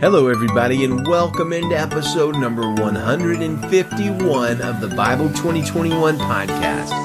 Hello, everybody, and welcome into episode number 151 of the Bible 2021 podcast.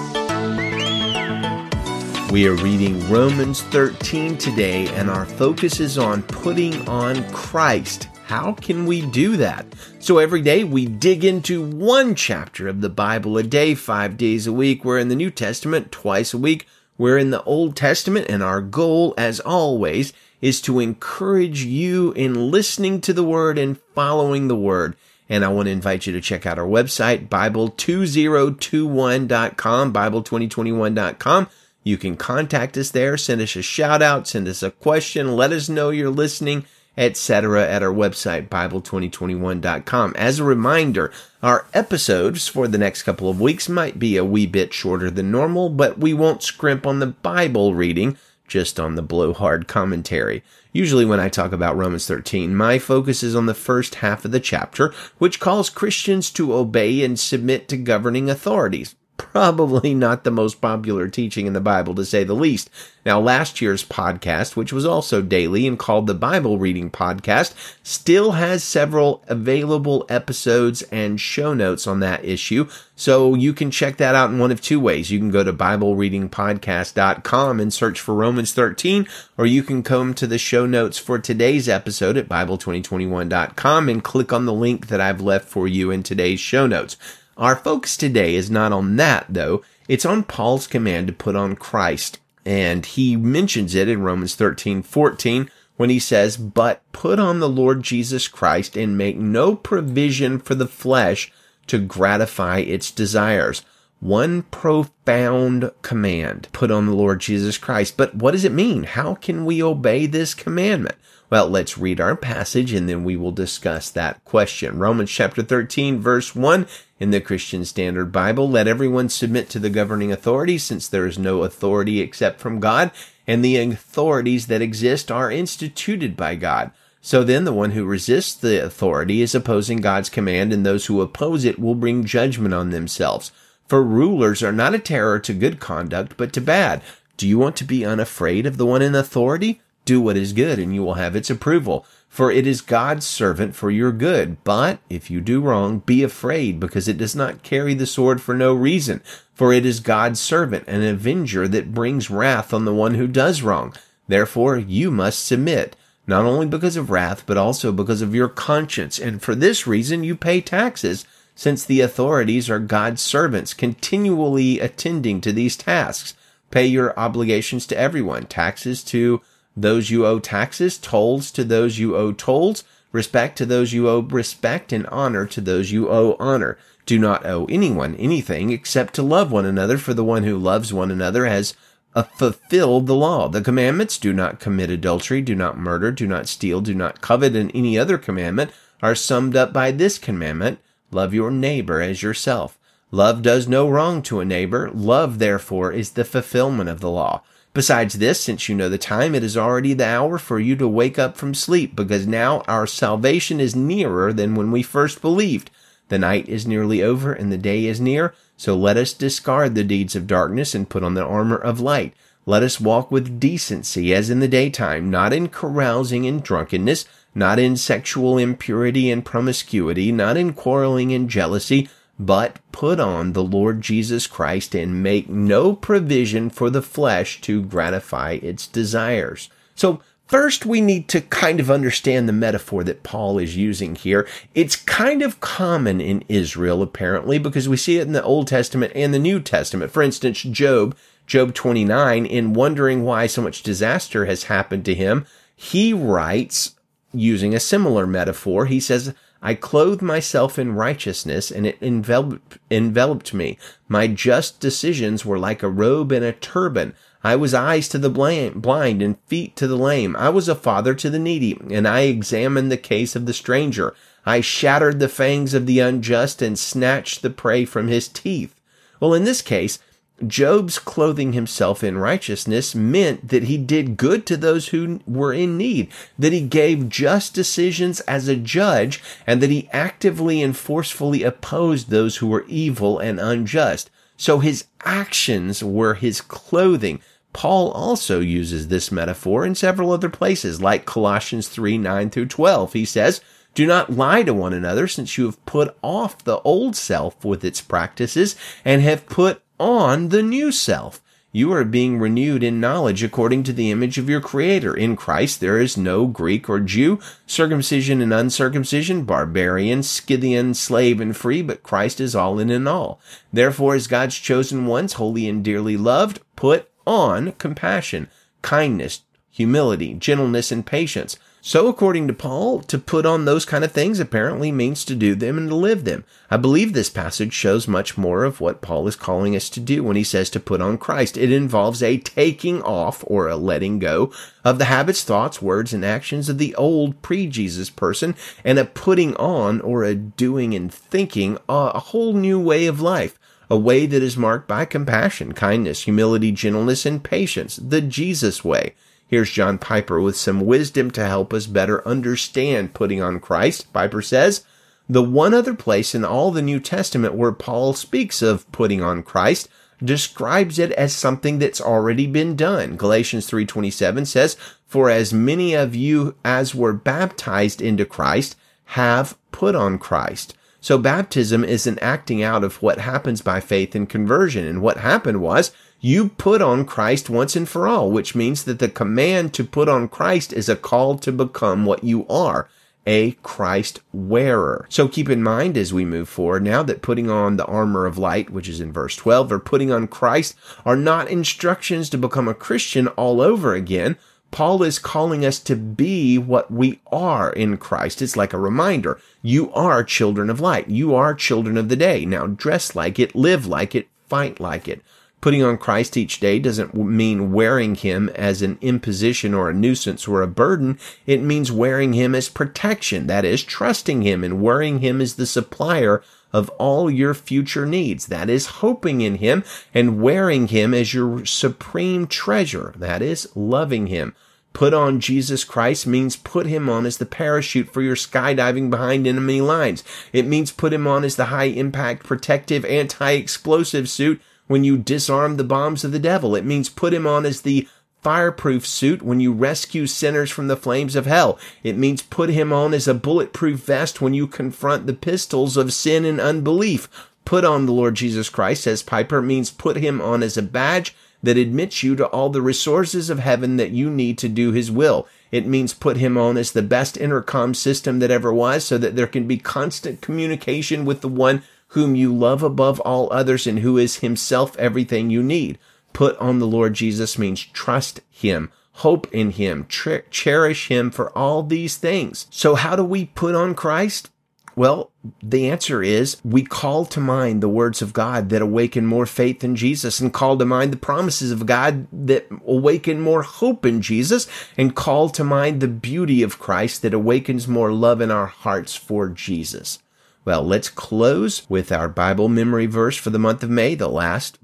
We are reading Romans 13 today, and our focus is on putting on Christ. How can we do that? So every day we dig into one chapter of the Bible a day, five days a week. We're in the New Testament twice a week. We're in the Old Testament, and our goal, as always, is to encourage you in listening to the word and following the word. And I want to invite you to check out our website, Bible2021.com, Bible2021.com. You can contact us there, send us a shout out, send us a question, let us know you're listening, etc. at our website, Bible2021.com. As a reminder, our episodes for the next couple of weeks might be a wee bit shorter than normal, but we won't scrimp on the Bible reading just on the blowhard commentary. Usually when I talk about Romans 13, my focus is on the first half of the chapter, which calls Christians to obey and submit to governing authorities probably not the most popular teaching in the Bible to say the least. Now, last year's podcast, which was also daily and called the Bible Reading Podcast, still has several available episodes and show notes on that issue. So you can check that out in one of two ways. You can go to BibleReadingPodcast.com and search for Romans 13, or you can come to the show notes for today's episode at Bible2021.com and click on the link that I've left for you in today's show notes. Our focus today is not on that, though. It's on Paul's command to put on Christ. And he mentions it in Romans 13, 14 when he says, But put on the Lord Jesus Christ and make no provision for the flesh to gratify its desires. One profound command, put on the Lord Jesus Christ. But what does it mean? How can we obey this commandment? Well, let's read our passage and then we will discuss that question. Romans chapter 13 verse 1 in the Christian Standard Bible. Let everyone submit to the governing authorities since there is no authority except from God and the authorities that exist are instituted by God. So then the one who resists the authority is opposing God's command and those who oppose it will bring judgment on themselves. For rulers are not a terror to good conduct, but to bad. Do you want to be unafraid of the one in authority? Do what is good and you will have its approval. For it is God's servant for your good. But if you do wrong, be afraid because it does not carry the sword for no reason. For it is God's servant, an avenger that brings wrath on the one who does wrong. Therefore you must submit, not only because of wrath, but also because of your conscience. And for this reason you pay taxes, since the authorities are God's servants, continually attending to these tasks. Pay your obligations to everyone, taxes to those you owe taxes, tolls to those you owe tolls, respect to those you owe respect, and honor to those you owe honor. Do not owe anyone anything except to love one another, for the one who loves one another has uh, fulfilled the law. The commandments do not commit adultery, do not murder, do not steal, do not covet, and any other commandment are summed up by this commandment love your neighbor as yourself. Love does no wrong to a neighbor. Love, therefore, is the fulfillment of the law. Besides this, since you know the time, it is already the hour for you to wake up from sleep, because now our salvation is nearer than when we first believed. The night is nearly over and the day is near, so let us discard the deeds of darkness and put on the armor of light. Let us walk with decency as in the daytime, not in carousing and drunkenness, not in sexual impurity and promiscuity, not in quarreling and jealousy, but put on the Lord Jesus Christ and make no provision for the flesh to gratify its desires. So First, we need to kind of understand the metaphor that Paul is using here. It's kind of common in Israel, apparently, because we see it in the Old Testament and the New Testament. For instance, Job, Job 29, in wondering why so much disaster has happened to him, he writes, using a similar metaphor, he says, I clothed myself in righteousness and it enveloped, enveloped me. My just decisions were like a robe and a turban. I was eyes to the blind and feet to the lame. I was a father to the needy and I examined the case of the stranger. I shattered the fangs of the unjust and snatched the prey from his teeth. Well, in this case, Job's clothing himself in righteousness meant that he did good to those who were in need, that he gave just decisions as a judge, and that he actively and forcefully opposed those who were evil and unjust. So his actions were his clothing. Paul also uses this metaphor in several other places, like Colossians 3 9 through 12. He says, Do not lie to one another, since you have put off the old self with its practices and have put on the new self you are being renewed in knowledge according to the image of your Creator. In Christ there is no Greek or Jew, circumcision and uncircumcision, barbarian, Scythian, slave and free, but Christ is all in and all. Therefore, as God's chosen ones, holy and dearly loved, put on compassion, kindness, humility, gentleness, and patience so, according to Paul, to put on those kind of things apparently means to do them and to live them. I believe this passage shows much more of what Paul is calling us to do when he says to put on Christ. It involves a taking off or a letting go of the habits, thoughts, words, and actions of the old pre-Jesus person and a putting on or a doing and thinking uh, a whole new way of life a way that is marked by compassion, kindness, humility, gentleness, and patience, the Jesus way. Here's John Piper with some wisdom to help us better understand putting on Christ. Piper says, the one other place in all the New Testament where Paul speaks of putting on Christ describes it as something that's already been done. Galatians 3:27 says, "For as many of you as were baptized into Christ have put on Christ." So baptism is an acting out of what happens by faith and conversion. And what happened was you put on Christ once and for all, which means that the command to put on Christ is a call to become what you are. A Christ wearer. So keep in mind as we move forward now that putting on the armor of light, which is in verse 12, or putting on Christ are not instructions to become a Christian all over again. Paul is calling us to be what we are in Christ. It's like a reminder. You are children of light. You are children of the day. Now dress like it, live like it, fight like it. Putting on Christ each day doesn't mean wearing him as an imposition or a nuisance or a burden. It means wearing him as protection. That is, trusting him and wearing him as the supplier of all your future needs. That is, hoping in him and wearing him as your supreme treasure. That is, loving him. Put on Jesus Christ means put him on as the parachute for your skydiving behind enemy lines. It means put him on as the high impact protective anti-explosive suit when you disarm the bombs of the devil. It means put him on as the fireproof suit when you rescue sinners from the flames of hell. It means put him on as a bulletproof vest when you confront the pistols of sin and unbelief. Put on the Lord Jesus Christ, says Piper, means put him on as a badge that admits you to all the resources of heaven that you need to do his will. It means put him on as the best intercom system that ever was so that there can be constant communication with the one whom you love above all others and who is himself everything you need. Put on the Lord Jesus means trust him, hope in him, cherish him for all these things. So how do we put on Christ? Well, the answer is we call to mind the words of God that awaken more faith in Jesus and call to mind the promises of God that awaken more hope in Jesus and call to mind the beauty of Christ that awakens more love in our hearts for Jesus. Well, let's close with our Bible memory verse for the month of May, the last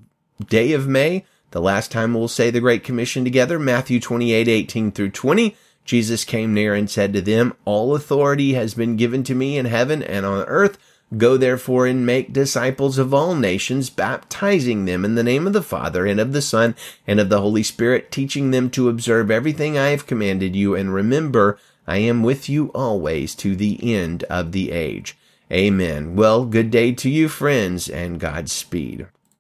day of May, the last time we'll say the Great Commission together, Matthew 28, 18 through 20. Jesus came near and said to them, All authority has been given to me in heaven and on earth. Go therefore and make disciples of all nations, baptizing them in the name of the Father and of the Son and of the Holy Spirit, teaching them to observe everything I have commanded you. And remember, I am with you always to the end of the age. Amen. Well, good day to you, friends, and Godspeed.